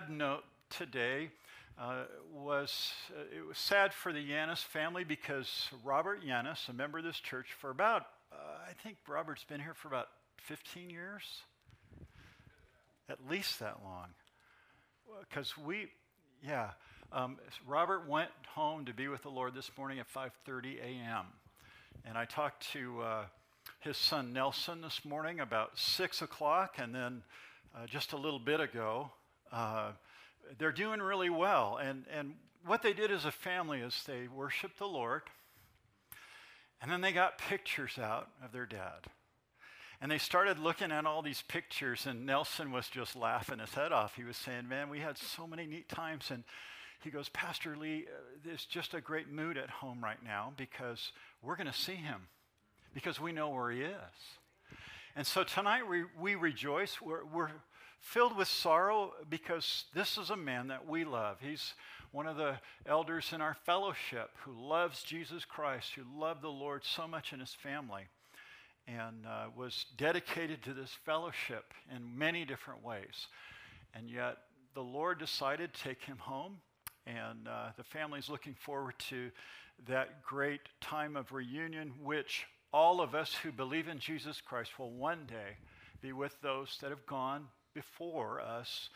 sad note today. Uh, was uh, it was sad for the Yanis family because Robert Yanis, a member of this church, for about uh, I think Robert's been here for about 15 years, at least that long. Because we, yeah, um, Robert went home to be with the Lord this morning at 5:30 a.m. And I talked to uh, his son Nelson this morning about six o'clock, and then uh, just a little bit ago. Uh, they're doing really well. And, and what they did as a family is they worshiped the Lord, and then they got pictures out of their dad. And they started looking at all these pictures, and Nelson was just laughing his head off. He was saying, Man, we had so many neat times. And he goes, Pastor Lee, uh, there's just a great mood at home right now because we're going to see him because we know where he is. And so tonight we, we rejoice. We're, we're filled with sorrow because this is a man that we love. He's one of the elders in our fellowship who loves Jesus Christ, who loved the Lord so much in his family, and uh, was dedicated to this fellowship in many different ways. And yet the Lord decided to take him home, and uh, the family's looking forward to that great time of reunion, which all of us who believe in Jesus Christ will one day be with those that have gone before us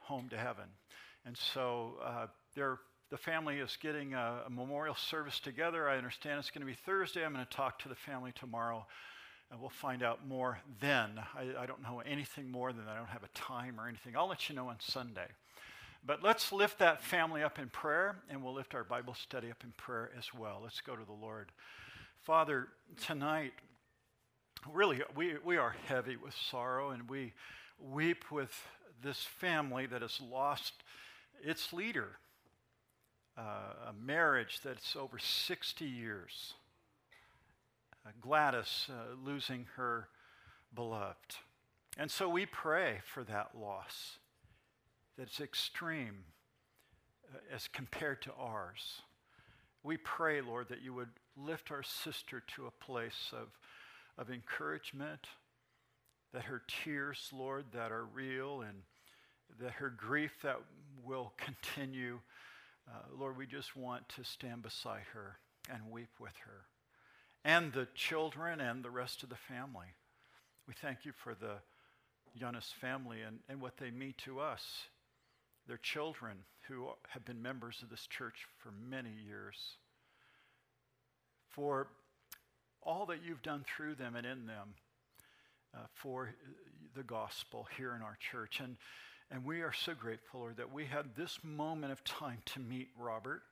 home to heaven. And so uh, the family is getting a, a, memorial service together. I understand it's going to be Thursday. I'm going to talk to the family tomorrow, and we'll find out more then. I, I don't know anything more than that. I don't have a time or anything. I'll let you know on Sunday. But let's lift that family up in prayer, and we'll lift our Bible study up in prayer as well. Let's go to the Lord. Father, tonight, really, we, we are heavy with sorrow, and we weep with this family that has lost its leader, uh, a marriage that's over 60 years. Uh, Gladys uh, losing her beloved. And so we pray for that loss that's extreme uh, as compared to ours. We pray, Lord, that you would lift our sister to a place of, of encouragement, that her tears, Lord, that are real, and that her grief that will continue. Uh, Lord, we just want to stand beside her and weep with her, and the children and the rest of the family. We thank you for the Yanis family and, and what they mean to us, their children who have been members of this church for many years, for all that you've done through them and in them uh, for the gospel here in our church. And, and we are so grateful, Lord, that we had this moment of time to meet Robert.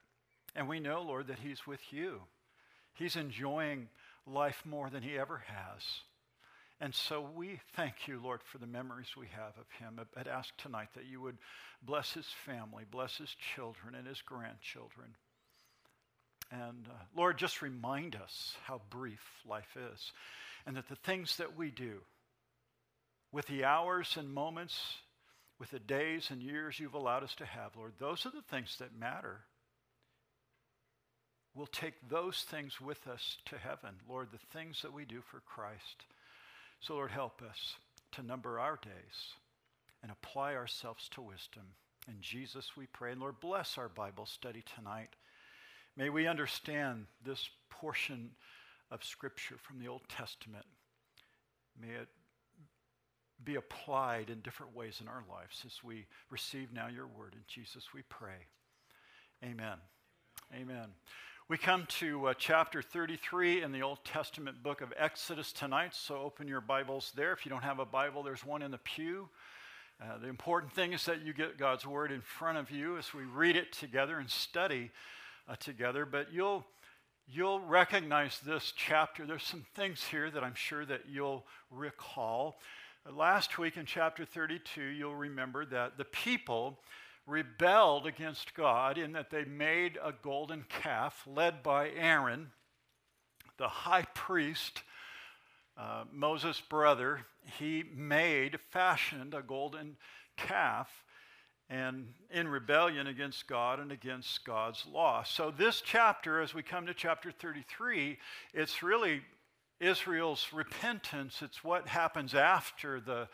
And we know, Lord, that he's with you. He's enjoying life more than he ever has. And so we thank you, Lord, for the memories we have of him. I'd ask tonight that you would bless his family, bless his children and his grandchildren. And uh, Lord, just remind us how brief life is and that the things that we do, with the hours and moments, with the days and years you've allowed us to have, Lord, those are the things that matter. We'll take those things with us to heaven, Lord, the things that we do for Christ. So, Lord, help us to number our days and apply ourselves to wisdom. In Jesus we pray. And Lord, bless our Bible study tonight. May we understand this portion of Scripture from the Old Testament. May it be applied in different ways in our lives as we receive now your word. In Jesus we pray. Amen. Amen. We come to uh, chapter 33 in the Old Testament book of Exodus tonight, so open your Bibles there. If you don't have a Bible, there's one in the pew. Uh, the important thing is that you get God's word in front of you as we read it together and study uh, together, but you'll you'll recognize this chapter. There's some things here that I'm sure that you'll recall. Last week in chapter 32, you'll remember that the people rebelled against God in that they made a golden calf led by Aaron, the high priest, uh, Moses' brother. He made, fashioned a golden calf and in rebellion against God and against God's law. So, this chapter, as we come to chapter 33, it's really Israel's repentance. It's what happens after the,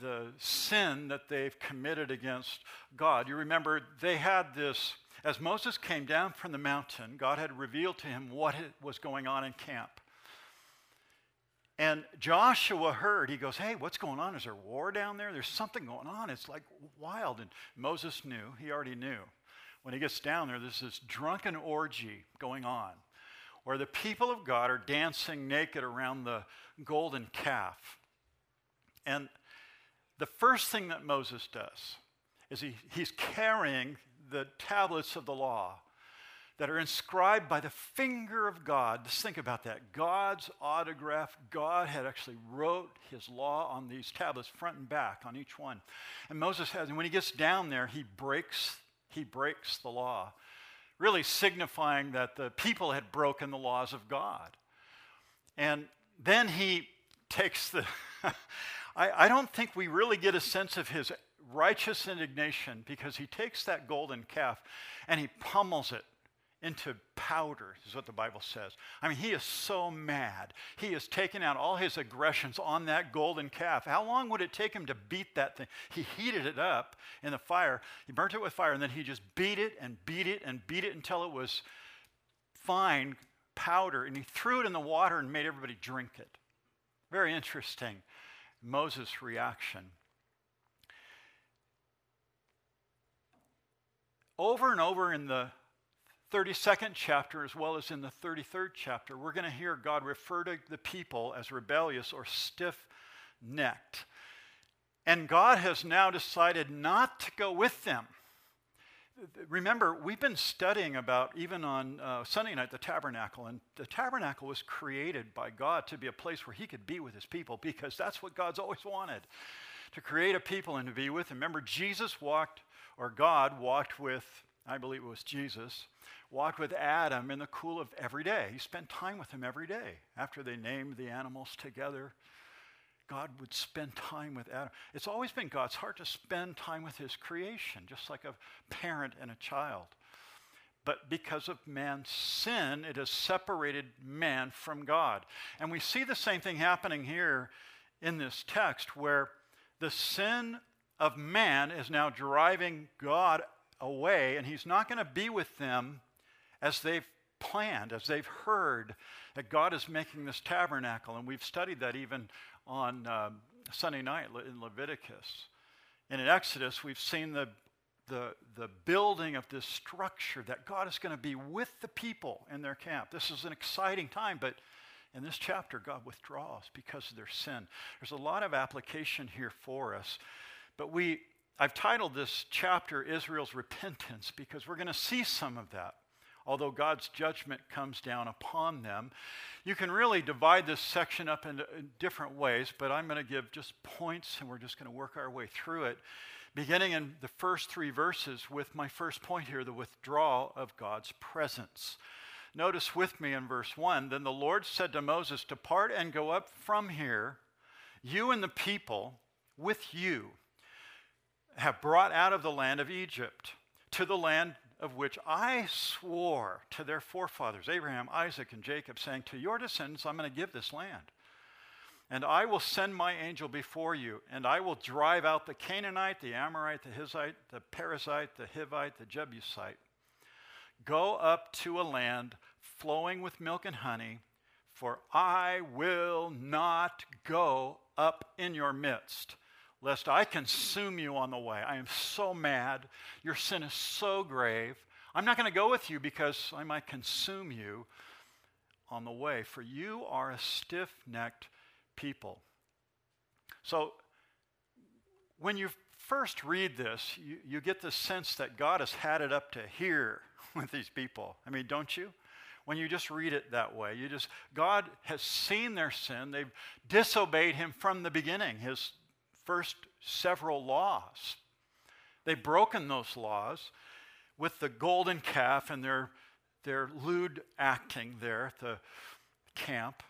the sin that they've committed against God. You remember they had this, as Moses came down from the mountain, God had revealed to him what was going on in camp. And Joshua heard, he goes, Hey, what's going on? Is there war down there? There's something going on. It's like wild. And Moses knew, he already knew. When he gets down there, there's this drunken orgy going on where the people of God are dancing naked around the golden calf. And the first thing that Moses does is he, he's carrying the tablets of the law that are inscribed by the finger of God. Just think about that. God's autograph. God had actually wrote his law on these tablets, front and back, on each one. And Moses has, and when he gets down there, he breaks, he breaks the law, really signifying that the people had broken the laws of God. And then he takes the I, I don't think we really get a sense of his righteous indignation because he takes that golden calf and he pummels it into powder, is what the Bible says. I mean, he is so mad. He has taken out all his aggressions on that golden calf. How long would it take him to beat that thing? He heated it up in the fire, he burnt it with fire, and then he just beat it and beat it and beat it until it was fine powder, and he threw it in the water and made everybody drink it. Very interesting, Moses' reaction. Over and over in the 32nd chapter, as well as in the 33rd chapter, we're going to hear God refer to the people as rebellious or stiff necked. And God has now decided not to go with them. Remember, we've been studying about, even on uh, Sunday night, the tabernacle. And the tabernacle was created by God to be a place where He could be with His people because that's what God's always wanted to create a people and to be with. Remember, Jesus walked, or God walked with, I believe it was Jesus, walked with Adam in the cool of every day. He spent time with him every day. After they named the animals together, God would spend time with Adam. It's always been God's heart to spend time with his creation, just like a parent and a child. But because of man's sin, it has separated man from God. And we see the same thing happening here in this text, where the sin of man is now driving God away, and he's not going to be with them as they've planned, as they've heard that God is making this tabernacle. And we've studied that even on um, Sunday night in Leviticus. And in Exodus, we've seen the, the, the building of this structure that God is going to be with the people in their camp. This is an exciting time, but in this chapter, God withdraws because of their sin. There's a lot of application here for us. But we, I've titled this chapter Israel's Repentance because we're going to see some of that although God's judgment comes down upon them. You can really divide this section up into different ways, but I'm going to give just points and we're just going to work our way through it. Beginning in the first three verses with my first point here the withdrawal of God's presence. Notice with me in verse 1 Then the Lord said to Moses, Depart and go up from here, you and the people with you have brought out of the land of Egypt to the land of which I swore to their forefathers, Abraham, Isaac, and Jacob, saying, To your descendants I'm going to give this land. And I will send my angel before you, and I will drive out the Canaanite, the Amorite, the Hittite, the Perizzite, the Hivite, the Jebusite. Go up to a land flowing with milk and honey, for I will not go up in your midst lest I consume you on the way. I am so mad. Your sin is so grave. I'm not going to go with you because I might consume you on the way, for you are a stiff necked people. So, when you first read this, you, you get the sense that God has had it up to here with these people. I mean, don't you? When you just read it that way, you just, God has seen their sin. They've disobeyed Him from the beginning. His first several laws. They've broken those laws with the golden calf and their, their lewd acting there at the camp.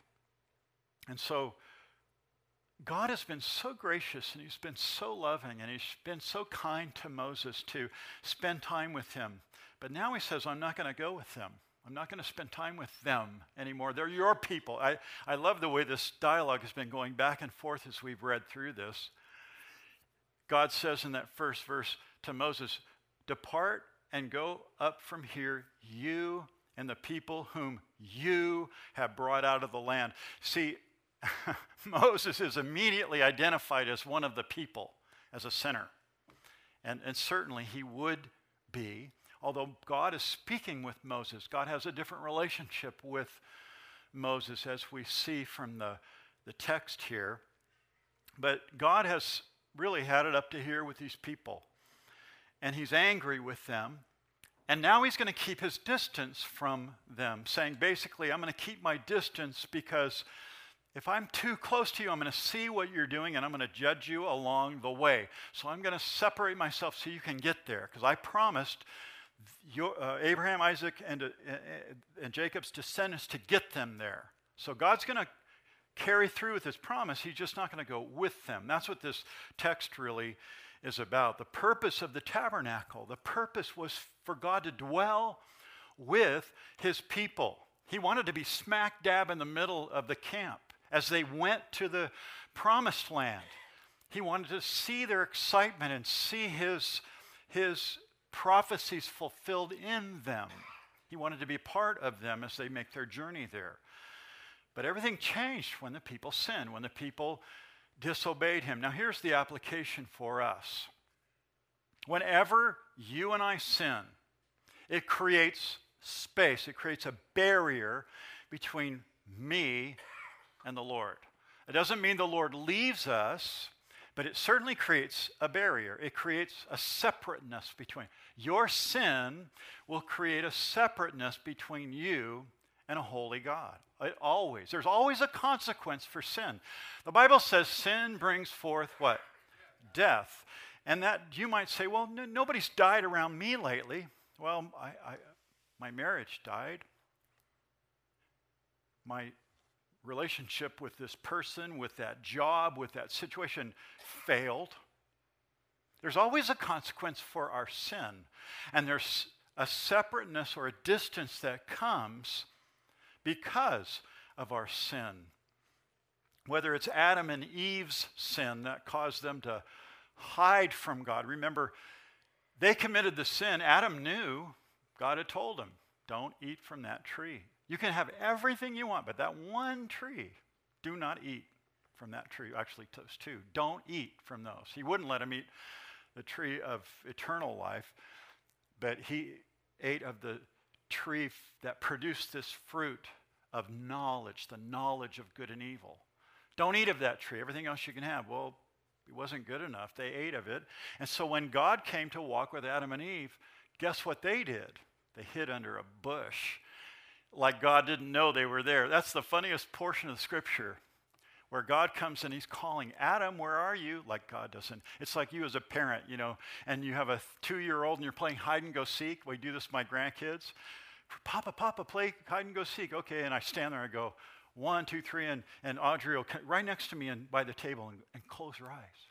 And so God has been so gracious and He's been so loving and He's been so kind to Moses to spend time with him. But now He says, I'm not going to go with them. I'm not going to spend time with them anymore. They're your people. I, I love the way this dialogue has been going back and forth as we've read through this. God says in that first verse to Moses, Depart and go up from here, you and the people whom you have brought out of the land. See, Moses is immediately identified as one of the people, as a sinner. And, and certainly he would be, although God is speaking with Moses. God has a different relationship with Moses, as we see from the, the text here. But God has really had it up to here with these people. And he's angry with them. And now he's going to keep his distance from them, saying basically, I'm going to keep my distance because if I'm too close to you, I'm going to see what you're doing and I'm going to judge you along the way. So I'm going to separate myself so you can get there because I promised your, uh, Abraham, Isaac, and, uh, and Jacob's descendants to get them there. So God's going to carry through with his promise. He's just not going to go with them. That's what this text really is about. The purpose of the tabernacle, the purpose was for God to dwell with his people. He wanted to be smack dab in the middle of the camp as they went to the promised land. He wanted to see their excitement and see his, his prophecies fulfilled in them. He wanted to be part of them as they make their journey there. But everything changed when the people sinned, when the people disobeyed him. Now, here's the application for us. Whenever you and I sin, it creates space, it creates a barrier between me and the Lord. It doesn't mean the Lord leaves us, but it certainly creates a barrier. It creates a separateness between. Your sin will create a separateness between you and a holy God. It always. There's always a consequence for sin. The Bible says sin brings forth what? Death. And that you might say, well, nobody's died around me lately. Well, I, I, my marriage died. My relationship with this person, with that job, with that situation failed. There's always a consequence for our sin. And there's a separateness or a distance that comes because of our sin. Whether it's Adam and Eve's sin that caused them to hide from God. Remember, they committed the sin. Adam knew, God had told him, don't eat from that tree. You can have everything you want, but that one tree, do not eat from that tree. Actually, those two. Don't eat from those. He wouldn't let him eat the tree of eternal life, but he ate of the tree that produced this fruit of knowledge, the knowledge of good and evil. Don't eat of that tree. Everything else you can have. Well, it wasn't good enough. They ate of it. And so when God came to walk with Adam and Eve, guess what they did? They hid under a bush like God didn't know they were there. That's the funniest portion of Scripture where God comes and he's calling, Adam, where are you? Like God doesn't. It's like you as a parent, you know, and you have a two year old and you're playing hide and go seek. We do this with my grandkids. Papa, Papa, play hide and go seek. Okay, and I stand there and I go, one, two, three, and, and Audrey will come right next to me and by the table and, and close her eyes.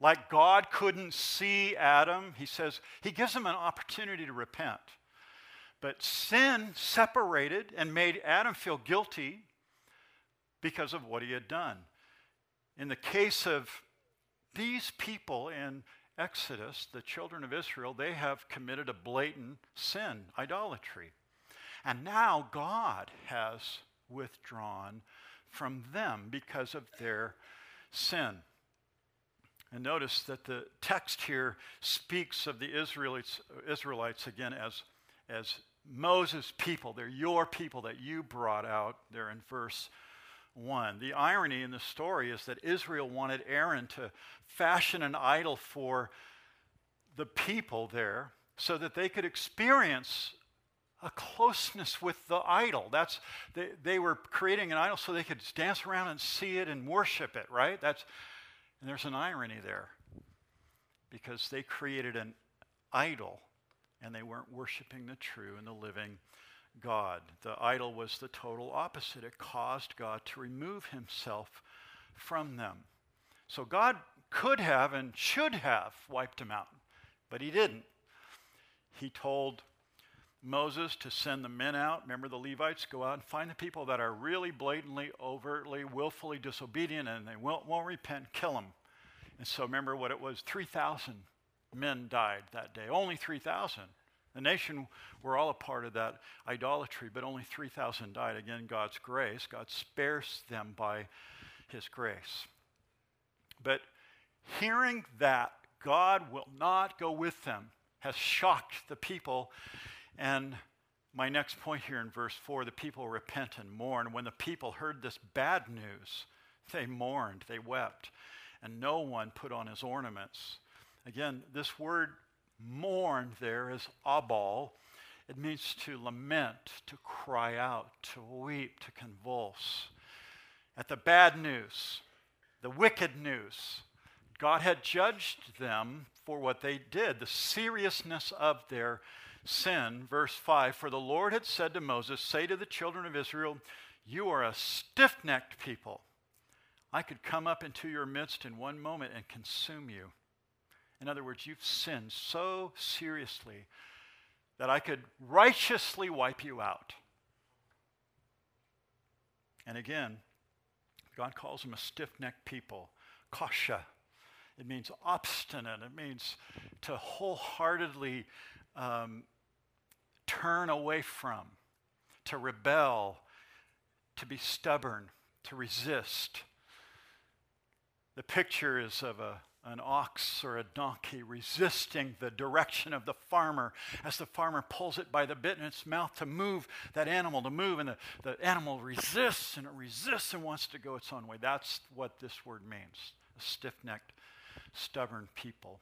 like God couldn't see Adam, he says, he gives him an opportunity to repent. But sin separated and made Adam feel guilty because of what he had done. In the case of these people in Exodus, the children of Israel, they have committed a blatant sin, idolatry. And now God has withdrawn from them because of their sin. And notice that the text here speaks of the Israelites, Israelites again as, as Moses' people. They're your people that you brought out there in verse 1. The irony in the story is that Israel wanted Aaron to fashion an idol for the people there so that they could experience a closeness with the idol. That's they, they were creating an idol so they could dance around and see it and worship it, right? That's and there's an irony there. Because they created an idol and they weren't worshiping the true and the living God. The idol was the total opposite. It caused God to remove himself from them. So God could have and should have wiped them out, but he didn't. He told Moses to send the men out. Remember, the Levites go out and find the people that are really blatantly, overtly, willfully disobedient and they won't, won't repent, kill them. And so remember what it was 3,000 men died that day. Only 3,000. The nation were all a part of that idolatry, but only 3,000 died. Again, God's grace. God spares them by his grace. But hearing that God will not go with them has shocked the people. And my next point here in verse 4 the people repent and mourn. When the people heard this bad news, they mourned, they wept, and no one put on his ornaments. Again, this word mourn there is abal. It means to lament, to cry out, to weep, to convulse. At the bad news, the wicked news, God had judged them for what they did, the seriousness of their sin. Verse 5 For the Lord had said to Moses, Say to the children of Israel, You are a stiff necked people. I could come up into your midst in one moment and consume you. In other words, you've sinned so seriously that I could righteously wipe you out. And again, God calls them a stiff necked people. Kasha. It means obstinate. It means to wholeheartedly um, turn away from, to rebel, to be stubborn, to resist. The picture is of a an ox or a donkey resisting the direction of the farmer as the farmer pulls it by the bit in its mouth to move that animal to move and the, the animal resists and it resists and wants to go its own way. That's what this word means a stiff-necked stubborn people.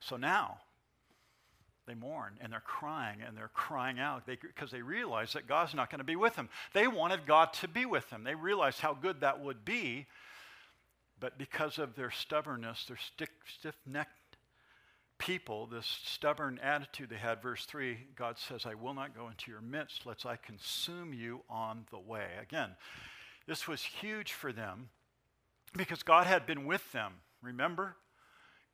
So now they mourn and they're crying and they're crying out because they, they realize that god's not going to be with them. They wanted god to be with them. They realized how good that would be but because of their stubbornness, their stiff necked people, this stubborn attitude they had, verse 3, God says, I will not go into your midst, lest I consume you on the way. Again, this was huge for them because God had been with them. Remember?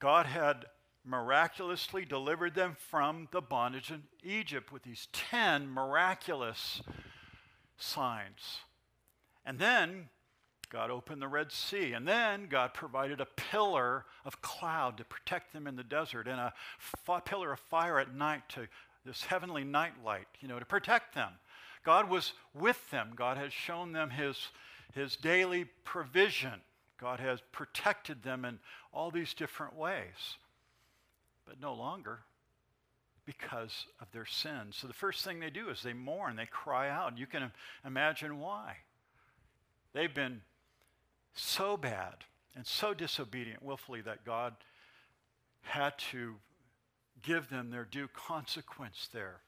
God had miraculously delivered them from the bondage in Egypt with these 10 miraculous signs. And then God opened the Red Sea. And then God provided a pillar of cloud to protect them in the desert and a pillar of fire at night to this heavenly night light, you know, to protect them. God was with them. God has shown them his, his daily provision. God has protected them in all these different ways. But no longer because of their sins. So the first thing they do is they mourn, they cry out. You can imagine why. They've been so bad and so disobedient willfully that God had to give them their due consequence there.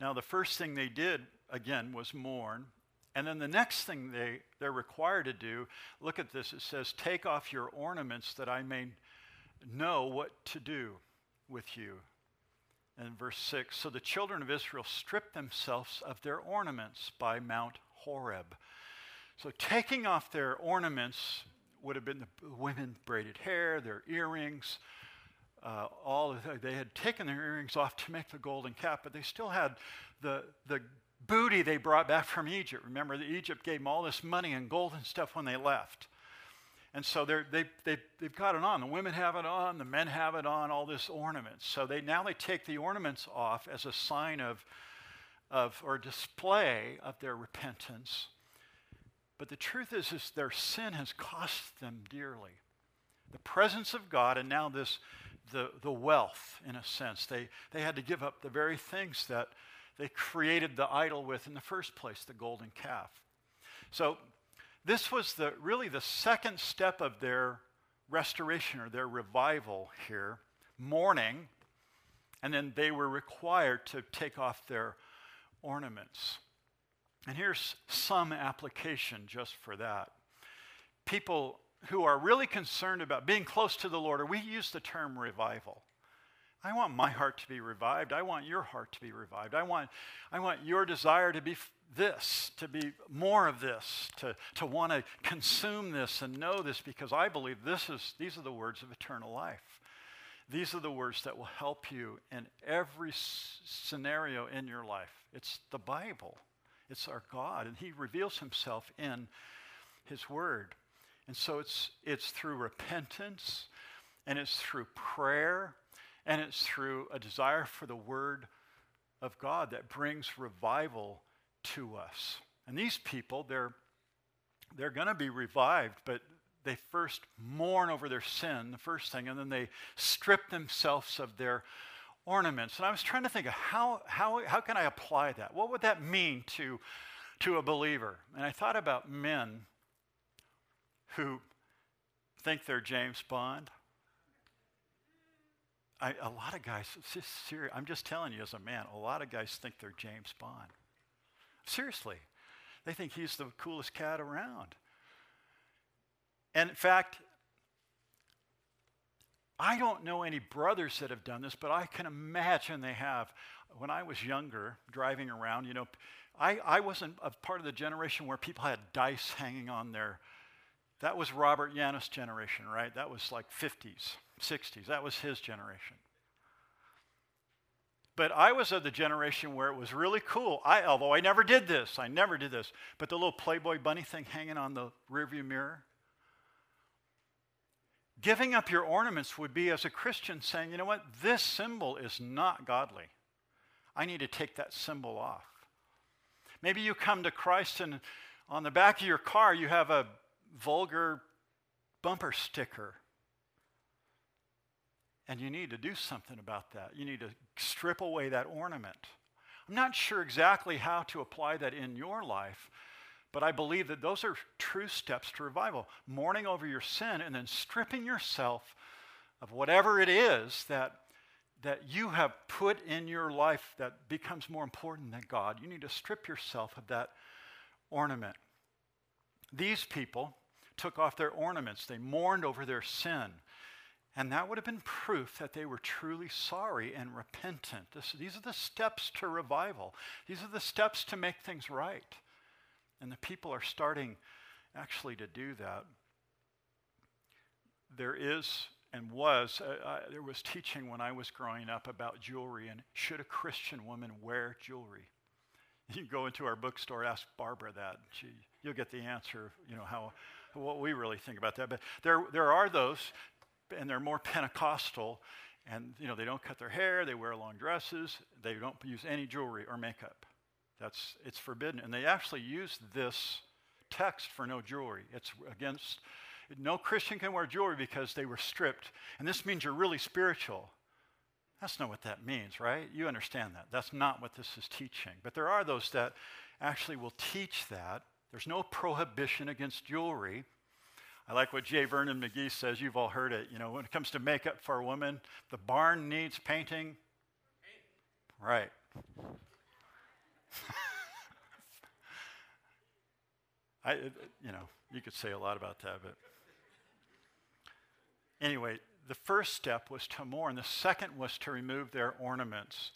Now, the first thing they did, again, was mourn. And then the next thing they, they're required to do, look at this, it says, Take off your ornaments that I may know what to do with you. And verse 6 So the children of Israel stripped themselves of their ornaments by Mount Horeb. So taking off their ornaments would have been the women braided hair, their earrings. Uh, all the, they had taken their earrings off to make the golden cap, but they still had the the booty they brought back from Egypt. Remember, Egypt gave them all this money and gold and stuff when they left. And so they they, they, they've got it on. The women have it on, the men have it on, all this ornaments. So they, now they take the ornaments off as a sign of, of or display of their repentance. But the truth is, is their sin has cost them dearly. The presence of God and now this the, the wealth, in a sense. They, they had to give up the very things that they created the idol with in the first place, the golden calf. So this was the really the second step of their restoration or their revival here, mourning, and then they were required to take off their ornaments. And here's some application just for that. People who are really concerned about being close to the Lord, or we use the term revival. I want my heart to be revived. I want your heart to be revived. I want, I want your desire to be this, to be more of this, to, to want to consume this and know this because I believe this is, these are the words of eternal life. These are the words that will help you in every s- scenario in your life. It's the Bible, it's our God, and He reveals Himself in His Word. And so it's, it's through repentance, and it's through prayer, and it's through a desire for the Word of God that brings revival to us. And these people, they're, they're going to be revived, but they first mourn over their sin, the first thing, and then they strip themselves of their ornaments. And I was trying to think of how, how, how can I apply that? What would that mean to, to a believer? And I thought about men who think they're James Bond. I, a lot of guys, serious, I'm just telling you as a man, a lot of guys think they're James Bond. Seriously. They think he's the coolest cat around. And in fact, I don't know any brothers that have done this, but I can imagine they have. When I was younger, driving around, you know, I, I wasn't a part of the generation where people had dice hanging on their. That was Robert Yanis' generation, right? That was like 50s, 60s. That was his generation. But I was of the generation where it was really cool. I, although I never did this, I never did this. But the little Playboy bunny thing hanging on the rearview mirror, Giving up your ornaments would be, as a Christian, saying, you know what, this symbol is not godly. I need to take that symbol off. Maybe you come to Christ and on the back of your car you have a vulgar bumper sticker. And you need to do something about that. You need to strip away that ornament. I'm not sure exactly how to apply that in your life, but I believe that those are true steps to revival. Mourning over your sin and then stripping yourself of whatever it is that, that you have put in your life that becomes more important than God. You need to strip yourself of that ornament. These people took off their ornaments, they mourned over their sin. And that would have been proof that they were truly sorry and repentant. This, these are the steps to revival. These are the steps to make things right. And the people are starting actually to do that. There is and was, uh, uh, there was teaching when I was growing up about jewelry and should a Christian woman wear jewelry? You go into our bookstore, ask Barbara that. She, you'll get the answer, you know, how, what we really think about that. But there, there are those, and they're more Pentecostal, and, you know, they don't cut their hair, they wear long dresses, they don't use any jewelry or makeup. That's, it's forbidden. And they actually use this text for no jewelry. It's against, no Christian can wear jewelry because they were stripped. And this means you're really spiritual. That's not what that means, right? You understand that. That's not what this is teaching. But there are those that actually will teach that. There's no prohibition against jewelry. I like what J. Vernon McGee says. You've all heard it. You know, when it comes to makeup for a woman, the barn needs painting. Right. I, you know, you could say a lot about that, but anyway, the first step was to mourn. The second was to remove their ornaments.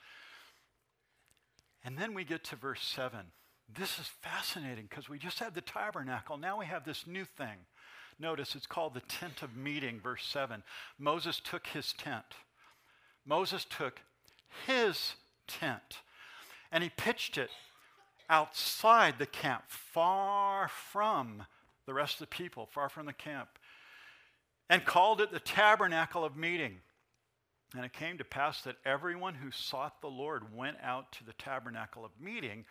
And then we get to verse 7. This is fascinating because we just had the tabernacle. Now we have this new thing. Notice it's called the tent of meeting, verse 7. Moses took his tent. Moses took his tent and he pitched it outside the camp, far from the rest of the people, far from the camp, and called it the tabernacle of meeting. And it came to pass that everyone who sought the Lord went out to the tabernacle of meeting,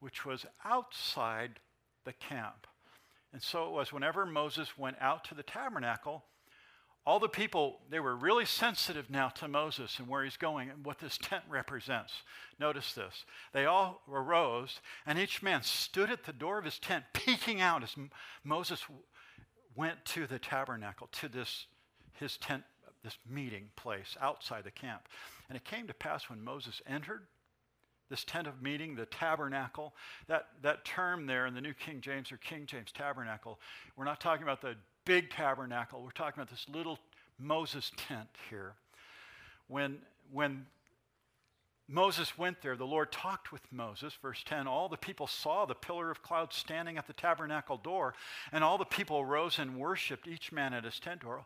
which was outside the camp. And so it was whenever Moses went out to the tabernacle, all the people, they were really sensitive now to Moses and where he's going and what this tent represents. Notice this. They all arose, and each man stood at the door of his tent, peeking out as Moses went to the tabernacle, to this his tent, this meeting place outside the camp. And it came to pass when Moses entered this tent of meeting, the tabernacle, that, that term there in the New King James or King James tabernacle, we're not talking about the big tabernacle. We're talking about this little Moses tent here. When, when Moses went there, the Lord talked with Moses. Verse 10 All the people saw the pillar of cloud standing at the tabernacle door, and all the people rose and worshiped, each man at his tent door.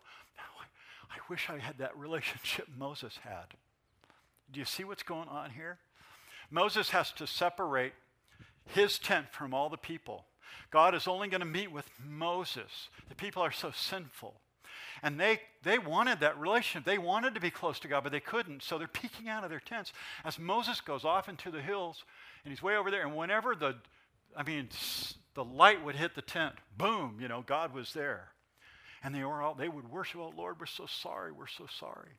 I wish I had that relationship Moses had. Do you see what's going on here? Moses has to separate his tent from all the people. God is only going to meet with Moses. The people are so sinful. And they, they wanted that relationship. They wanted to be close to God, but they couldn't. So they're peeking out of their tents as Moses goes off into the hills and he's way over there. And whenever the, I mean, the light would hit the tent, boom, you know, God was there. And they were all, they would worship, oh Lord, we're so sorry, we're so sorry.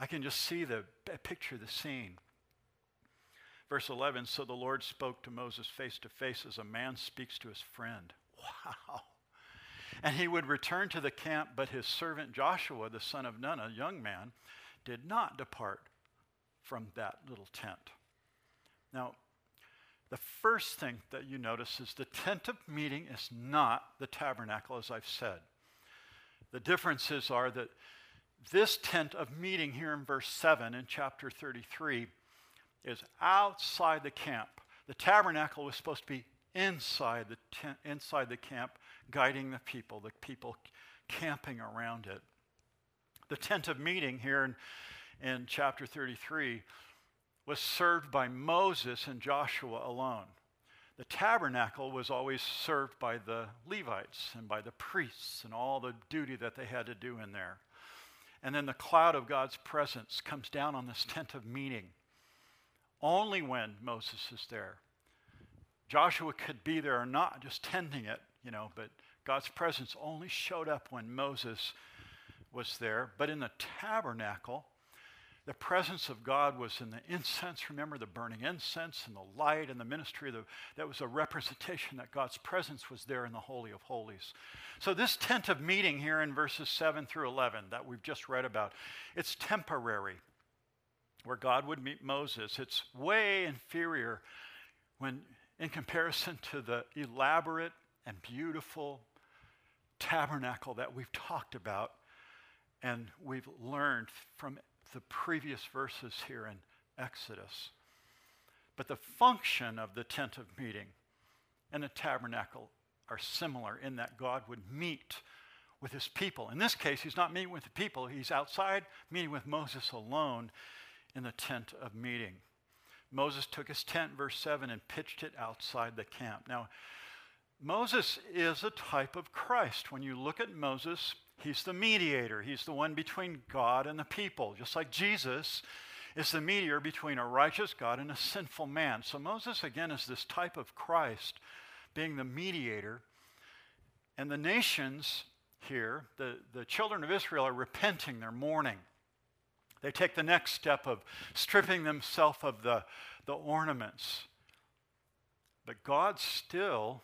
I can just see the picture, the scene. Verse 11 So the Lord spoke to Moses face to face as a man speaks to his friend. Wow. And he would return to the camp, but his servant Joshua, the son of Nun, a young man, did not depart from that little tent. Now, the first thing that you notice is the tent of meeting is not the tabernacle, as I've said. The differences are that this tent of meeting here in verse 7 in chapter 33 is outside the camp. The tabernacle was supposed to be inside the tent, inside the camp, guiding the people, the people camping around it. The tent of meeting here in, in chapter 33 was served by Moses and Joshua alone. The tabernacle was always served by the Levites and by the priests and all the duty that they had to do in there. And then the cloud of God's presence comes down on this tent of meeting only when Moses is there. Joshua could be there or not, just tending it, you know, but God's presence only showed up when Moses was there. But in the tabernacle, the presence of God was in the incense. Remember the burning incense and the light and the ministry. The, that was a representation that God's presence was there in the Holy of Holies. So, this tent of meeting here in verses 7 through 11 that we've just read about, it's temporary where God would meet Moses. It's way inferior when, in comparison to the elaborate and beautiful tabernacle that we've talked about and we've learned from the previous verses here in Exodus. But the function of the tent of meeting and the tabernacle are similar in that God would meet with his people. In this case, he's not meeting with the people, he's outside meeting with Moses alone in the tent of meeting. Moses took his tent, verse 7, and pitched it outside the camp. Now, Moses is a type of Christ. When you look at Moses, he's the mediator, he's the one between God and the people, just like Jesus is the mediator between a righteous God and a sinful man. So Moses, again, is this type of Christ being the mediator. And the nations here, the, the children of Israel, are repenting, they're mourning. They take the next step of stripping themselves of the, the ornaments. But God still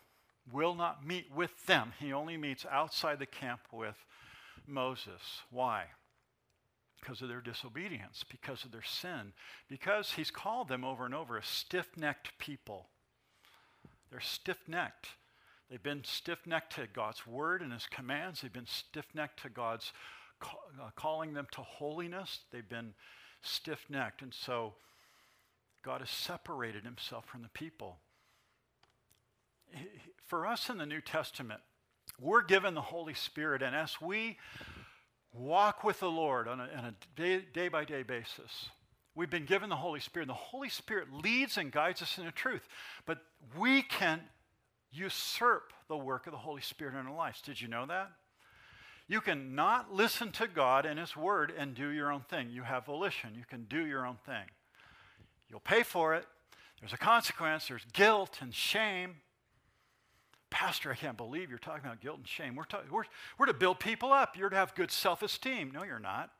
will not meet with them. He only meets outside the camp with Moses. Why? Because of their disobedience, because of their sin, because he's called them over and over a stiff necked people. They're stiff necked. They've been stiff necked to God's word and his commands, they've been stiff necked to God's uh, calling them to holiness. They've been stiff necked. And so God has separated himself from the people. For us in the New Testament, we're given the Holy Spirit, and as we walk with the Lord on a, day by day basis, we've been given the Holy Spirit. The Holy Spirit leads and guides us in the truth, but we can usurp the work of the Holy Spirit in our lives. Did you know that? You can not listen to God and His Word and do your own thing. You have volition. You can do your own thing. You'll pay for it. There's a consequence. There's guilt and shame. Pastor, I can't believe you're talking about guilt and shame. We're, we're, we're to build people up. You're to have good self esteem. No, you're not.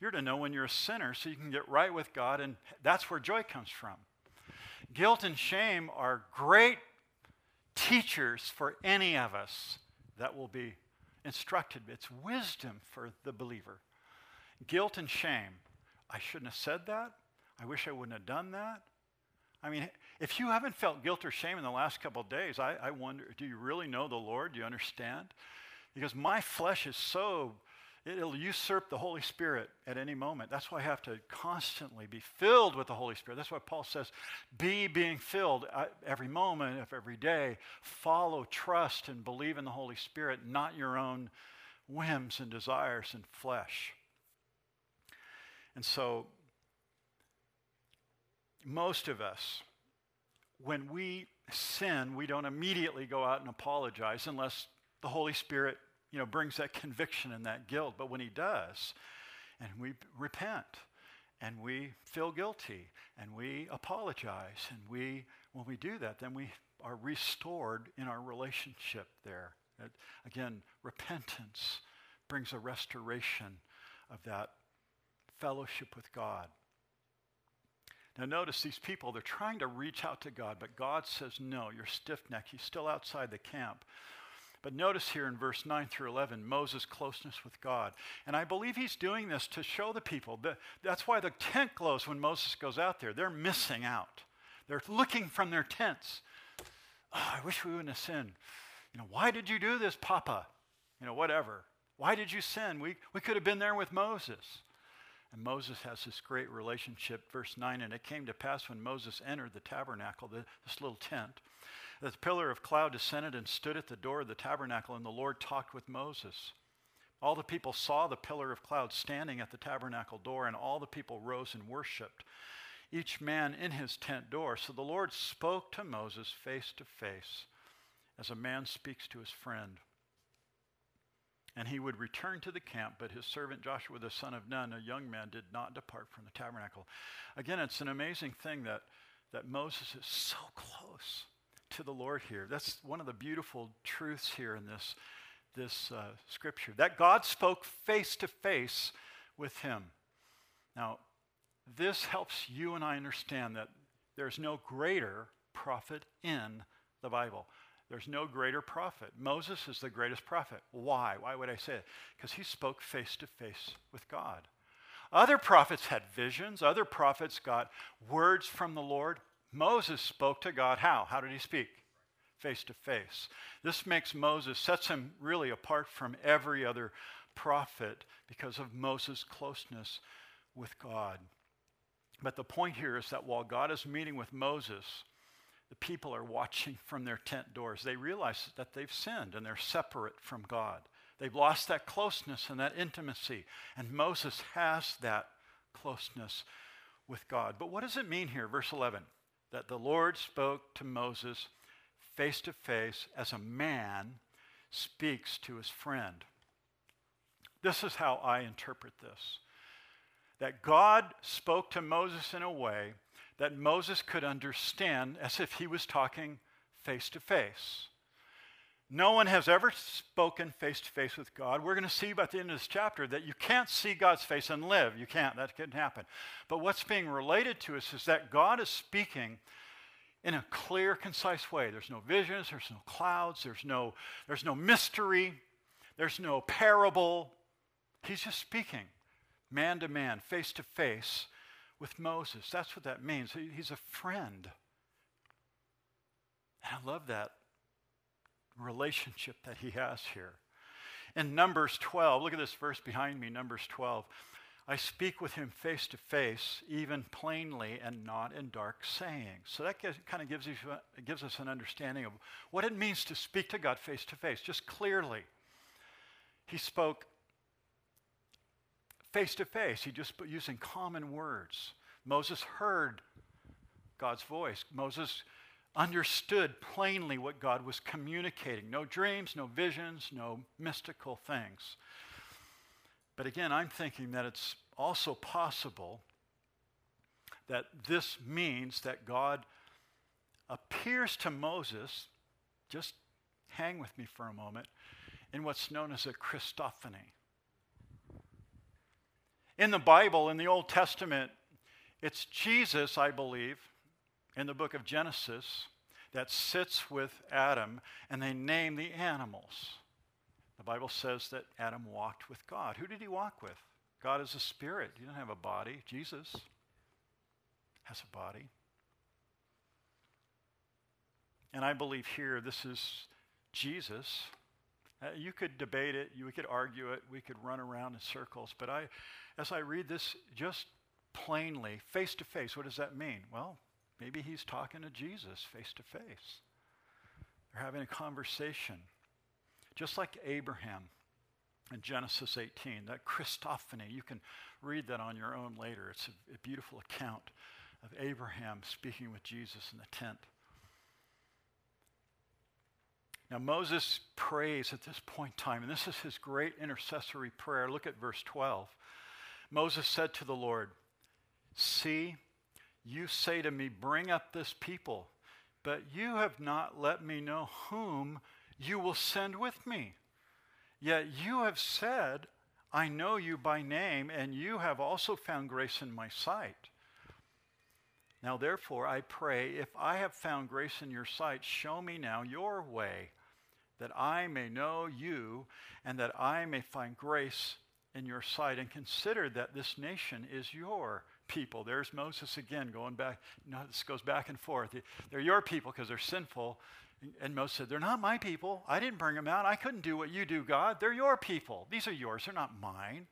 You're to know when you're a sinner so you can get right with God, and that's where joy comes from. Guilt and shame are great teachers for any of us that will be instructed. It's wisdom for the believer. Guilt and shame. I shouldn't have said that. I wish I wouldn't have done that. I mean, if you haven't felt guilt or shame in the last couple days, I, I wonder do you really know the Lord? Do you understand? Because my flesh is so It'll usurp the Holy Spirit at any moment. That's why I have to constantly be filled with the Holy Spirit. That's why Paul says, be being filled uh, every moment of every day. Follow, trust, and believe in the Holy Spirit, not your own whims and desires and flesh. And so, most of us, when we sin, we don't immediately go out and apologize unless the Holy Spirit, you know, brings that conviction and that guilt. But when He does, and we repent, and we feel guilty, and we apologize, and we, when we do that, then we are restored in our relationship there. again, repentance brings a restoration of that fellowship with God. Now, notice these people, they're trying to reach out to God, but God says, No, you're stiff necked. He's still outside the camp. But notice here in verse 9 through 11, Moses' closeness with God. And I believe he's doing this to show the people. That, that's why the tent glows when Moses goes out there. They're missing out. They're looking from their tents. Oh, I wish we wouldn't have sinned. You know, why did you do this, Papa? You know, whatever. Why did you sin? We, we could have been there with Moses. And Moses has this great relationship. Verse 9 And it came to pass when Moses entered the tabernacle, the, this little tent, the pillar of cloud descended and stood at the door of the tabernacle, and the Lord talked with Moses. All the people saw the pillar of cloud standing at the tabernacle door, and all the people rose and worshiped, each man in his tent door. So the Lord spoke to Moses face to face, as a man speaks to his friend. And he would return to the camp, but his servant Joshua the son of Nun, a young man, did not depart from the tabernacle. Again, it's an amazing thing that, that Moses is so close to the Lord here. That's one of the beautiful truths here in this, this uh, scripture that God spoke face to face with him. Now, this helps you and I understand that there's no greater prophet in the Bible. There's no greater prophet. Moses is the greatest prophet. Why? Why would I say it? Because he spoke face to face with God. Other prophets had visions, other prophets got words from the Lord. Moses spoke to God how? How did he speak? Face to face. This makes Moses, sets him really apart from every other prophet because of Moses' closeness with God. But the point here is that while God is meeting with Moses, the people are watching from their tent doors. They realize that they've sinned and they're separate from God. They've lost that closeness and that intimacy. And Moses has that closeness with God. But what does it mean here, verse 11? That the Lord spoke to Moses face to face as a man speaks to his friend. This is how I interpret this that God spoke to Moses in a way that Moses could understand as if he was talking face to face. No one has ever spoken face to face with God. We're going to see by the end of this chapter that you can't see God's face and live. You can't. That couldn't happen. But what's being related to us is that God is speaking in a clear, concise way. There's no visions, there's no clouds, there's no, there's no mystery, there's no parable. He's just speaking man to man, face to face, with Moses. That's what that means. He's a friend. And I love that relationship that he has here. In Numbers 12, look at this verse behind me, Numbers 12. I speak with him face to face, even plainly and not in dark sayings. So that gives, kind of gives, you, gives us an understanding of what it means to speak to God face to face, just clearly. He spoke face to face. He just using common words. Moses heard God's voice. Moses understood plainly what God was communicating. No dreams, no visions, no mystical things. But again, I'm thinking that it's also possible that this means that God appears to Moses, just hang with me for a moment, in what's known as a Christophany. In the Bible, in the Old Testament, it's Jesus, I believe, in the book of Genesis that sits with Adam and they name the animals. The Bible says that Adam walked with God. Who did he walk with? God is a spirit. He didn't have a body. Jesus has a body. And I believe here this is Jesus. Uh, you could debate it, you could argue it, we could run around in circles, but I, as I read this just plainly, face to face, what does that mean? Well, maybe he's talking to Jesus face to face. They're having a conversation. Just like Abraham. in Genesis 18. That Christophany, you can read that on your own later. It's a, a beautiful account of Abraham speaking with Jesus in the tent. Now, Moses prays at this point in time, and this is his great intercessory prayer. Look at verse 12. Moses said to the Lord, See, you say to me, Bring up this people, but you have not let me know whom you will send with me. Yet you have said, I know you by name, and you have also found grace in my sight. Now, therefore, I pray, if I have found grace in your sight, show me now your way that I may know you and that I may find grace in your sight. And consider that this nation is your people. There's Moses again going back. This goes back and forth. They're your people because they're sinful. And Moses said, They're not my people. I didn't bring them out. I couldn't do what you do, God. They're your people. These are yours. They're not mine.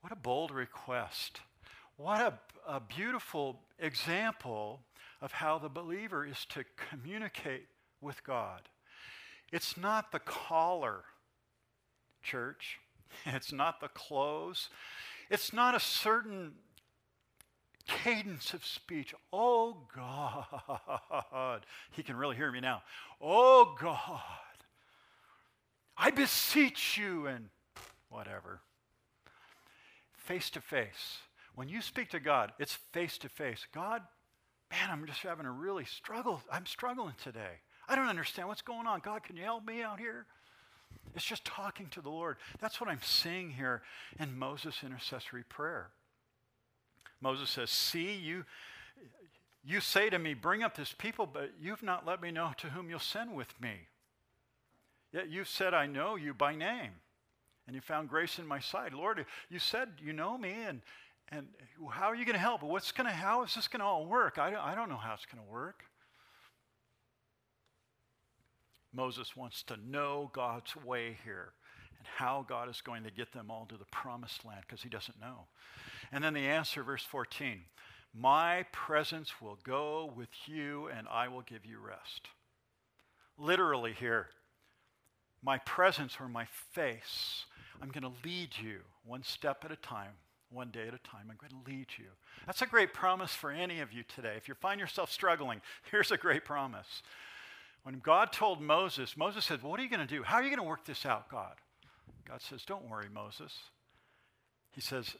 What a bold request. What a, a beautiful example of how the believer is to communicate with God. It's not the collar, church. It's not the clothes. It's not a certain cadence of speech. Oh God. He can really hear me now. Oh God. I beseech you, and whatever. Face to face. When you speak to God, it's face to face. God, man, I'm just having a really struggle. I'm struggling today. I don't understand what's going on. God, can you help me out here? It's just talking to the Lord. That's what I'm seeing here in Moses' intercessory prayer. Moses says, See, you, you say to me, Bring up this people, but you've not let me know to whom you'll send with me. Yet you've said, I know you by name, and you found grace in my sight. Lord, you said you know me, and, and how are you going to help? What's going to, how is this going to all work? I don't, I don't know how it's going to work. Moses wants to know God's way here and how God is going to get them all to the promised land because he doesn't know. And then the answer, verse 14 My presence will go with you and I will give you rest. Literally, here, my presence or my face, I'm going to lead you one step at a time, one day at a time. I'm going to lead you. That's a great promise for any of you today. If you find yourself struggling, here's a great promise. When God told Moses, Moses said, What are you going to do? How are you going to work this out, God? God says, Don't worry, Moses. He says,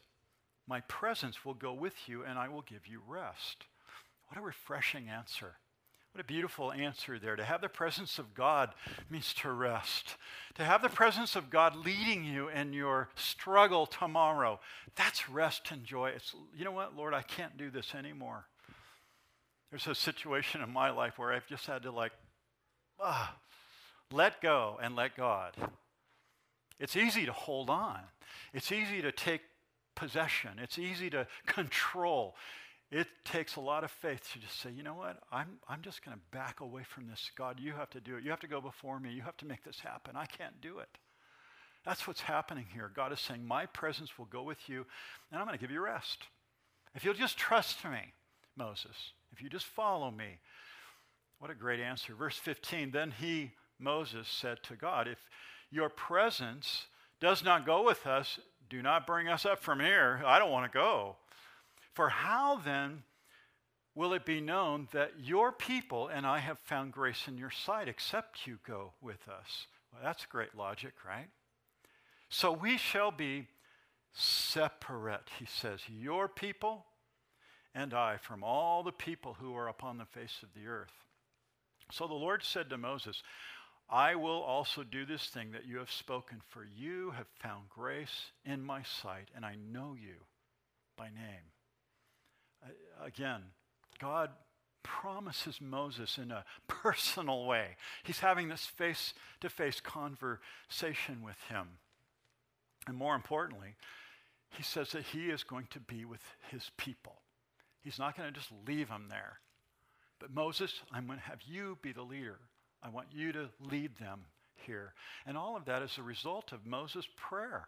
My presence will go with you and I will give you rest. What a refreshing answer. What a beautiful answer there. To have the presence of God means to rest. To have the presence of God leading you in your struggle tomorrow, that's rest and joy. It's, you know what, Lord, I can't do this anymore. There's a situation in my life where I've just had to like ah, let go and let God. It's easy to hold on. It's easy to take possession. It's easy to control. It takes a lot of faith to just say, you know what? I'm, I'm just going to back away from this. God, you have to do it. You have to go before me. You have to make this happen. I can't do it. That's what's happening here. God is saying, My presence will go with you, and I'm going to give you rest. If you'll just trust me, Moses, if you just follow me, what a great answer. Verse 15 Then he, Moses, said to God, If your presence does not go with us, do not bring us up from here. I don't want to go. For how then will it be known that your people and I have found grace in your sight, except you go with us? Well, that's great logic, right? So we shall be separate, he says, your people and I from all the people who are upon the face of the earth. So the Lord said to Moses, I will also do this thing that you have spoken, for you have found grace in my sight, and I know you by name. Again, God promises Moses in a personal way. He's having this face to face conversation with him. And more importantly, he says that he is going to be with his people. He's not going to just leave them there. But Moses, I'm going to have you be the leader. I want you to lead them here. And all of that is a result of Moses' prayer.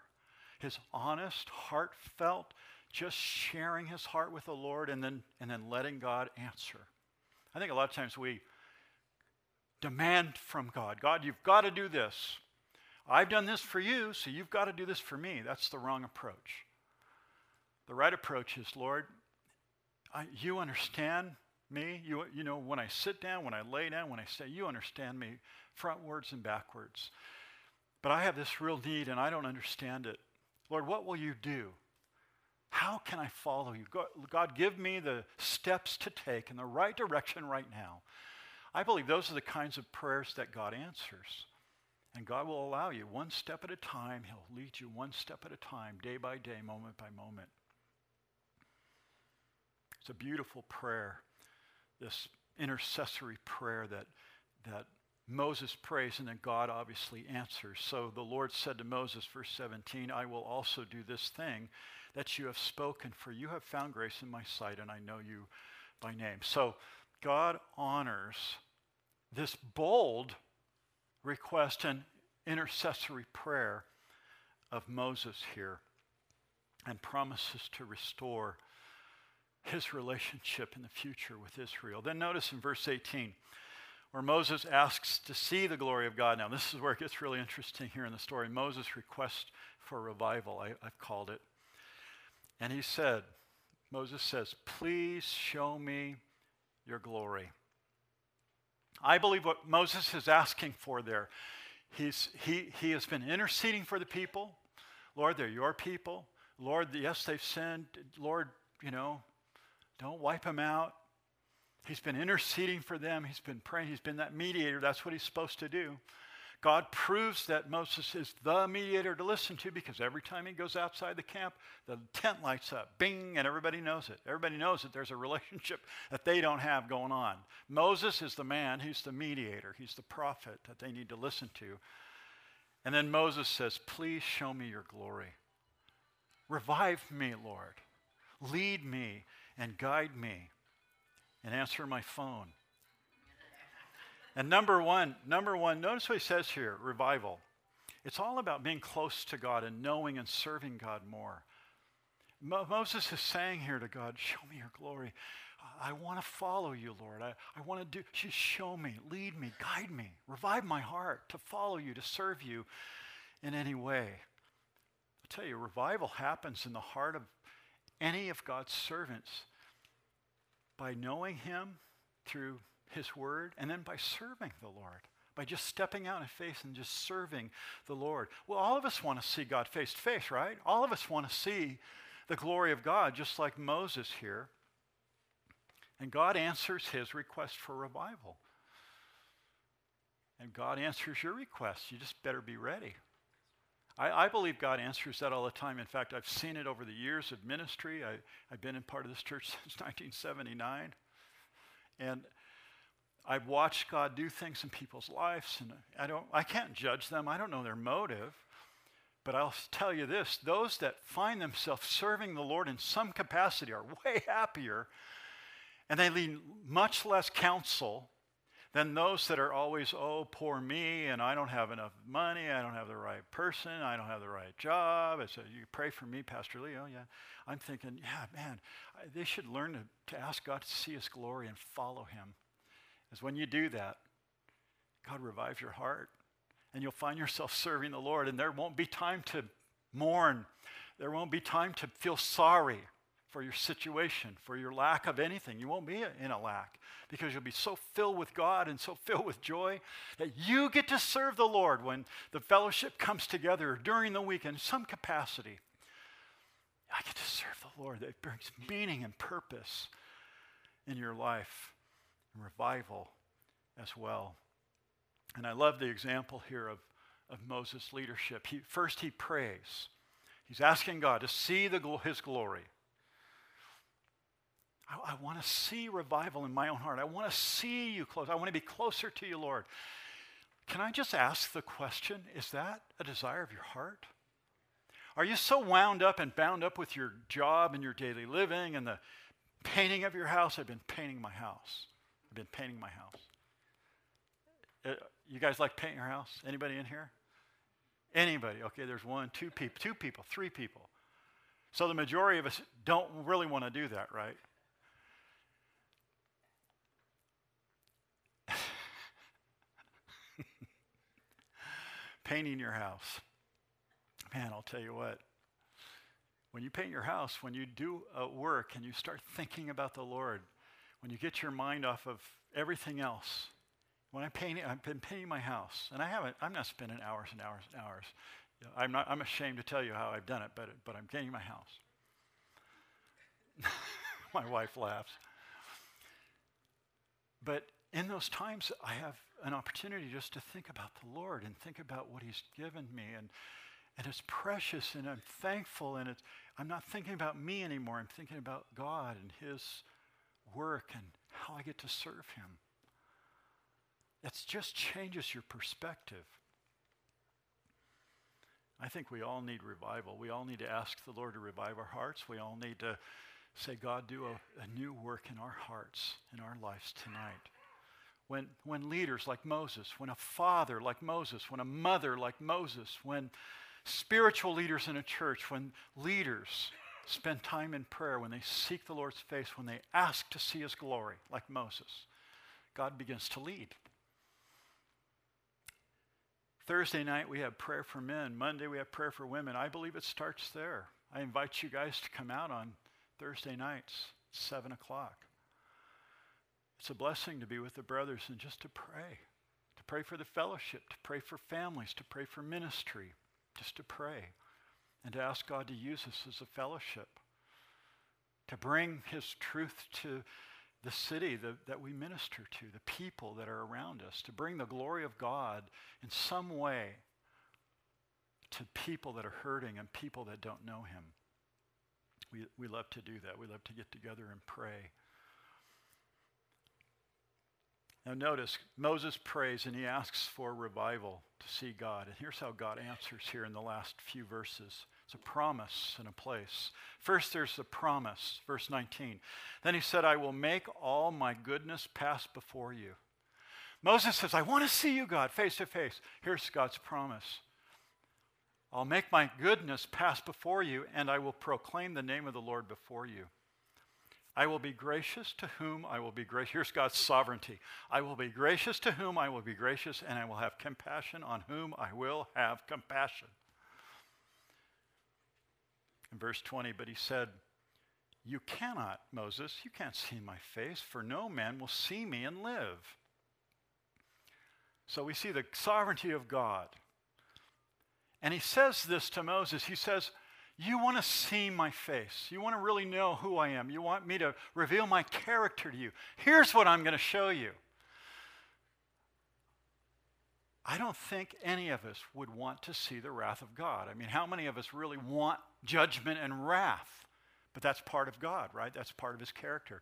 His honest, heartfelt, just sharing his heart with the Lord and then, and then letting God answer. I think a lot of times we demand from God God, you've got to do this. I've done this for you, so you've got to do this for me. That's the wrong approach. The right approach is, Lord, I, you understand me. You, you know, when I sit down, when I lay down, when I say, you understand me frontwards and backwards. But I have this real need and I don't understand it. Lord, what will you do? How can I follow you? God, God, give me the steps to take in the right direction right now. I believe those are the kinds of prayers that God answers. And God will allow you one step at a time. He'll lead you one step at a time, day by day, moment by moment. It's a beautiful prayer, this intercessory prayer that, that Moses prays and then God obviously answers. So the Lord said to Moses, verse 17, I will also do this thing that you have spoken, for you have found grace in my sight, and I know you by name. So God honors this bold request and intercessory prayer of Moses here and promises to restore his relationship in the future with Israel. Then notice in verse 18 where Moses asks to see the glory of God. Now, this is where it gets really interesting here in the story. Moses' request for revival, I, have called it. And he said, Moses says, Please show me your glory. I believe what Moses is asking for there, he's, he, he has been interceding for the people. Lord, they're your people. Lord, yes, they've sinned. Lord, you know, don't wipe them out. He's been interceding for them. He's been praying. He's been that mediator. That's what he's supposed to do. God proves that Moses is the mediator to listen to because every time he goes outside the camp, the tent lights up, bing, and everybody knows it. Everybody knows that there's a relationship that they don't have going on. Moses is the man, he's the mediator, he's the prophet that they need to listen to. And then Moses says, Please show me your glory. Revive me, Lord. Lead me and guide me and answer my phone. And number one, number one, notice what he says here revival. It's all about being close to God and knowing and serving God more. Mo- Moses is saying here to God, Show me your glory. I want to follow you, Lord. I, I want to do, just show me, lead me, guide me, revive my heart to follow you, to serve you in any way. I tell you, revival happens in the heart of any of God's servants by knowing Him through His Word and then by serving the Lord, by just stepping out in faith and just serving the Lord. Well, all of us want to see God face to face, right? All of us want to see the glory of God, just like Moses here. And God answers his request for revival. And God answers your request. You just better be ready. I, I, believe God answers that all the time. In fact, I've seen it over the years of ministry. I, I've been in part of this church since 1979. And I've watched God do things in people's lives, and I, don't, I can't judge them. I don't know their motive. But I'll tell you this those that find themselves serving the Lord in some capacity are way happier, and they need much less counsel than those that are always, oh, poor me, and I don't have enough money, I don't have the right person, I don't have the right job. I said, you pray for me, Pastor Lee. Oh, yeah. I'm thinking, yeah, man, they should learn to, to ask God to see his glory and follow him. Because when you do that, God revives your heart, and you'll find yourself serving the Lord, and there won't be time to mourn. There won't be time to feel sorry for your situation, for your lack of anything. You won't be in a lack because you'll be so filled with God and so filled with joy that you get to serve the Lord when the fellowship comes together during the week in some capacity. I get to serve the Lord. That brings meaning and purpose in your life and revival as well. And I love the example here of, of Moses' leadership. He, first, he prays. He's asking God to see the, his glory. I, I want to see revival in my own heart. I want to see you close. I want to be closer to you, Lord. Can I just ask the question is that a desire of your heart? Are you so wound up and bound up with your job and your daily living and the painting of your house? I've been painting my house. I've been painting my house. Uh, you guys like painting your house? Anybody in here? Anybody? Okay, there's one, two people, two people, three people. So the majority of us don't really want to do that, right? Painting your house. Man, I'll tell you what. When you paint your house, when you do work and you start thinking about the Lord, when you get your mind off of everything else, when I paint, I've been painting my house, and I haven't. I'm not spending hours and hours and hours. I'm not. I'm ashamed to tell you how I've done it, but but I'm painting my house. my wife laughs. But in those times, I have an opportunity just to think about the Lord and think about what He's given me. And, and it's precious and I'm thankful. And it's, I'm not thinking about me anymore. I'm thinking about God and His work and how I get to serve Him. It just changes your perspective. I think we all need revival. We all need to ask the Lord to revive our hearts. We all need to say, God, do a, a new work in our hearts, in our lives tonight when, when leaders like Moses, when a father like Moses, when a mother like Moses, when spiritual leaders in a church, when leaders spend time in prayer, when they seek the Lord's face, when they ask to see his glory like Moses, God begins to lead. Thursday night we have prayer for men. Monday we have prayer for women. I believe it starts there. I invite you guys to come out on Thursday nights, 7 o'clock. It's a blessing to be with the brothers and just to pray, to pray for the fellowship, to pray for families, to pray for ministry, just to pray, and to ask God to use us as a fellowship, to bring His truth to the city that, that we minister to, the people that are around us, to bring the glory of God in some way to people that are hurting and people that don't know Him. We, we love to do that. We love to get together and pray. Now, notice Moses prays and he asks for revival to see God. And here's how God answers here in the last few verses it's a promise and a place. First, there's the promise, verse 19. Then he said, I will make all my goodness pass before you. Moses says, I want to see you, God, face to face. Here's God's promise I'll make my goodness pass before you, and I will proclaim the name of the Lord before you. I will be gracious to whom I will be gracious. Here's God's sovereignty. I will be gracious to whom I will be gracious, and I will have compassion on whom I will have compassion. In verse 20, but he said, You cannot, Moses, you can't see my face, for no man will see me and live. So we see the sovereignty of God. And he says this to Moses. He says, you want to see my face. You want to really know who I am. You want me to reveal my character to you. Here's what I'm going to show you. I don't think any of us would want to see the wrath of God. I mean, how many of us really want judgment and wrath? But that's part of God, right? That's part of his character.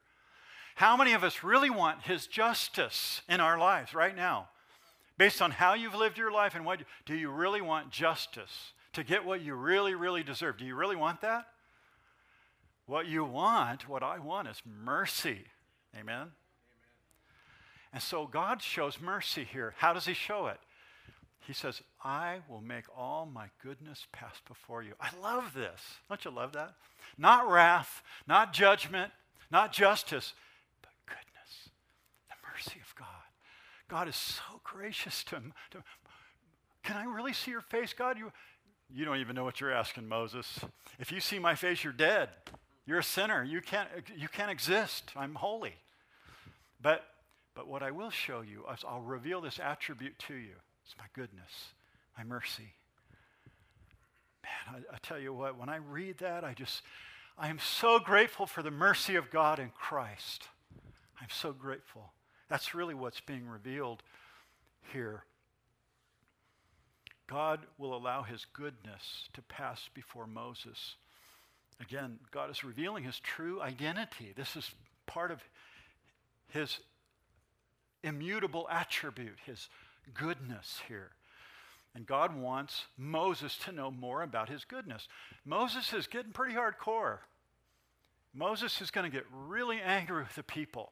How many of us really want his justice in our lives right now? Based on how you've lived your life and what do you really want justice? To get what you really, really deserve. Do you really want that? What you want, what I want, is mercy. Amen? Amen? And so God shows mercy here. How does He show it? He says, I will make all my goodness pass before you. I love this. Don't you love that? Not wrath, not judgment, not justice, but goodness, the mercy of God. God is so gracious to him. Can I really see your face, God? You, you don't even know what you're asking, Moses. If you see my face, you're dead. You're a sinner. You can't, you can't exist. I'm holy. But, but what I will show you I'll reveal this attribute to you. It's my goodness, my mercy. Man, I, I tell you what, when I read that, I just, I am so grateful for the mercy of God in Christ. I'm so grateful. That's really what's being revealed here. God will allow his goodness to pass before Moses. Again, God is revealing his true identity. This is part of his immutable attribute, his goodness here. And God wants Moses to know more about his goodness. Moses is getting pretty hardcore. Moses is going to get really angry with the people.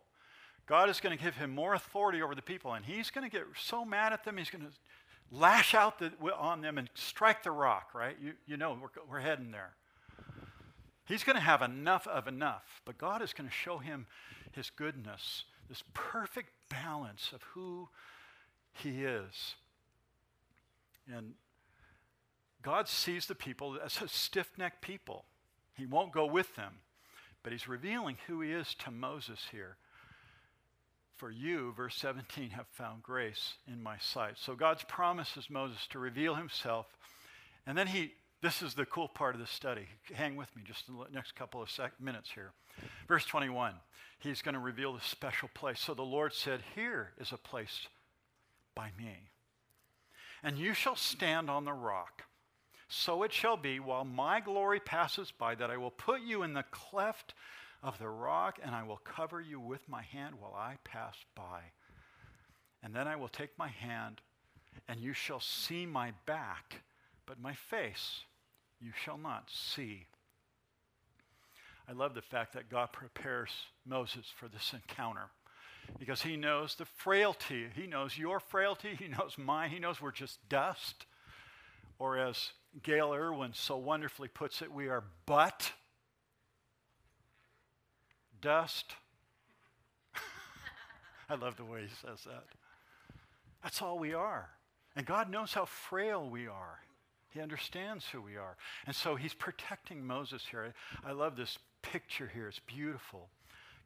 God is going to give him more authority over the people, and he's going to get so mad at them, he's going to lash out the, on them and strike the rock, right? You, you know, we're, we're heading there. He's going to have enough of enough, but God is going to show him his goodness, this perfect balance of who he is. And God sees the people as a stiff necked people. He won't go with them, but he's revealing who he is to Moses here. For you, verse 17, have found grace in my sight. So God's promises Moses to reveal himself. And then he, this is the cool part of the study. Hang with me just the next couple of sec- minutes here. Verse 21, he's going to reveal the special place. So the Lord said, Here is a place by me. And you shall stand on the rock. So it shall be while my glory passes by that I will put you in the cleft of the rock, and I will cover you with my hand while I pass by. And then I will take my hand, and you shall see my back, but my face you shall not see. I love the fact that God prepares Moses for this encounter because he knows the frailty. He knows your frailty. He knows mine. He knows we're just dust. Or as Gayle Erwin so wonderfully puts it, we are but dust. I love the way he says that. That's all we are. And God knows how frail we are. He understands who we are. And so he's protecting Moses here. I, I love this picture here. It's beautiful.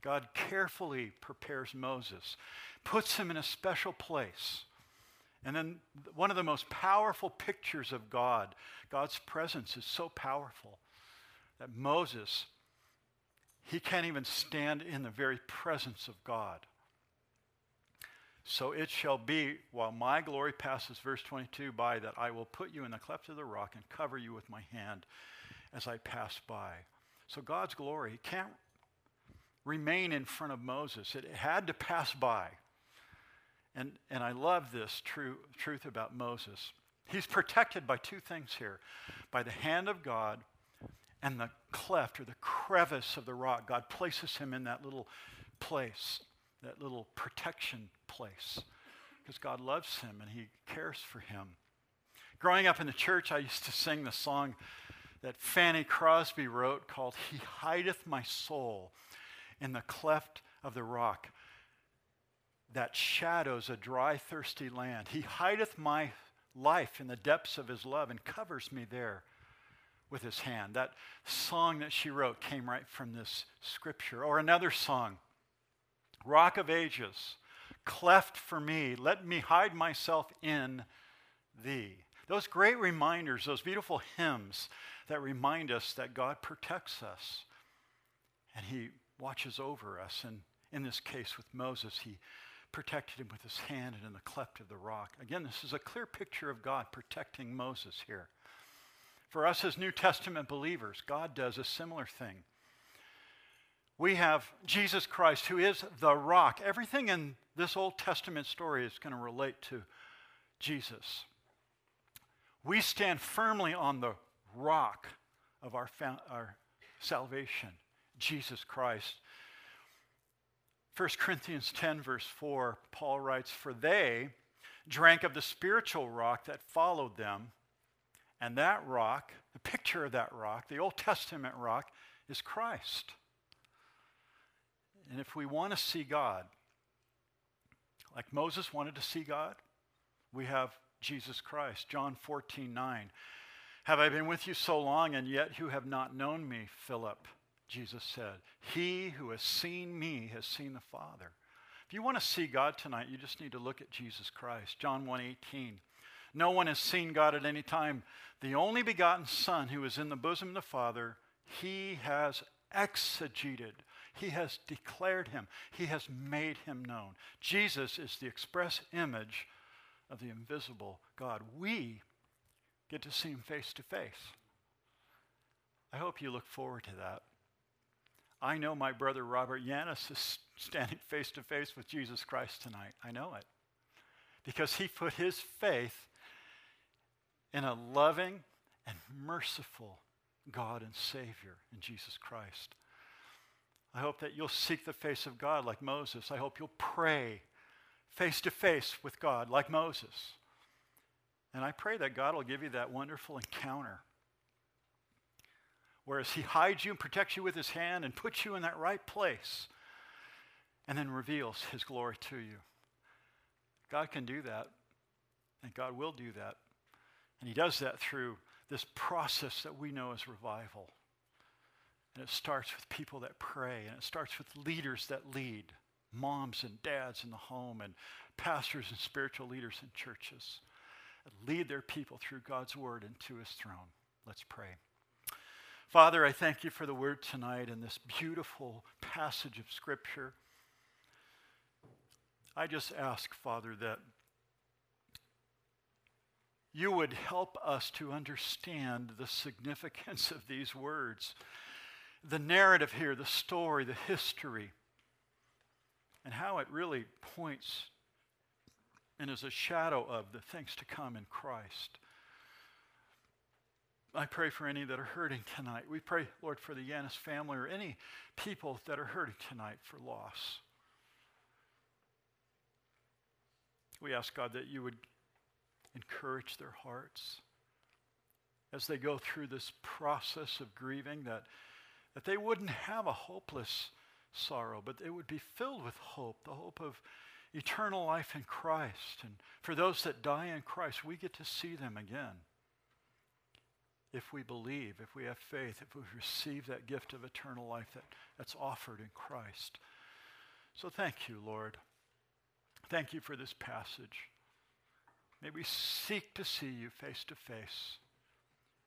God carefully prepares Moses, puts him in a special place. And then one of the most powerful pictures of God, God's presence is so powerful that Moses, he can't even stand in the very presence of God. So it shall be, while my glory passes, verse 22, by, that I will put you in the cleft of the rock and cover you with my hand as I pass by. So God's glory can't remain in front of Moses, it had to pass by. And, and I love this true, truth about Moses. He's protected by two things here by the hand of God and the cleft or the crevice of the rock. God places him in that little place, that little protection place, because God loves him and he cares for him. Growing up in the church, I used to sing the song that Fanny Crosby wrote called He Hideth My Soul in the Cleft of the Rock that shadows a dry, thirsty land. He hideth my life in the depths of his love and covers me there with his hand. That song that she wrote came right from this scripture. Or another song, Rock of Ages, cleft for me, let me hide myself in thee. Those great reminders, those beautiful hymns that remind us that God protects us and he watches over us. And in this case with Moses, he protected him with his hand and in the cleft of the rock. Again, this is a clear picture of God protecting Moses here. For us as New Testament believers, God does a similar thing. We have Jesus Christ, who is the rock. Everything in this Old Testament story is going to relate to Jesus. We stand firmly on the rock of our, our salvation, Jesus Christ. 1 Corinthians 10, verse 4, Paul writes, For they drank of the spiritual rock that followed them, and that rock, the picture of that rock, the Old Testament rock, is Christ. And if we want to see God, like Moses wanted to see God, we have Jesus Christ. John 14, 9. Have I been with you so long, and yet you have not known me, Philip? Jesus said. He who has seen me has seen the Father. If you want to see God tonight, you just need to look at Jesus Christ. John 1:18. No one has seen God at any time. The only begotten Son who is in the bosom of the Father, he has exegeted. He has declared him. He has made him known. Jesus is the express image of the invisible God. We get to see him face to face. I hope you look forward to that. I know my brother Robert Yanis is standing face to face with Jesus Christ tonight. I know it. Because he put his faith in a loving and merciful God and Savior in Jesus Christ. I hope that you'll seek the face of God like Moses. I hope you'll pray face to face with God like Moses. And I pray that God will give you that wonderful encounter whereas he hides you and protects you with his hand and puts you in that right place and then reveals his glory to you. God can do that, and God will do that. And he does that through this process that we know as revival. And it starts with people that pray, and it starts with leaders that lead moms and dads in the home, and pastors and spiritual leaders in churches. Lead their people through God's word and to his throne. Let's pray. Father, I thank you for the word tonight and this beautiful passage of Scripture. I just ask, Father, that you would help us to understand the significance of these words, the narrative here, the story, the history, and how it really points and is a shadow of the things to come in Christ. I pray for any that are hurting tonight. We pray, Lord, for the Yanis family or any people that are hurting tonight for loss. We ask, God, that you would encourage their hearts as they go through this process of grieving, that, that they wouldn't have a hopeless sorrow, but they would be filled with hope, the hope of eternal life in Christ. And for those that die in Christ, we get to see them again. If we believe, if we have faith, if we receive that gift of eternal life that, that's offered in Christ. So thank you, Lord. Thank you for this passage. May we seek to see you face to face.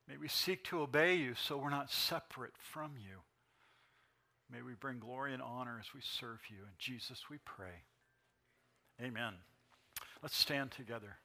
May we seek to obey you so we're not separate from you. May we bring glory and honor as we serve you. In Jesus we pray. Amen. Let's stand together.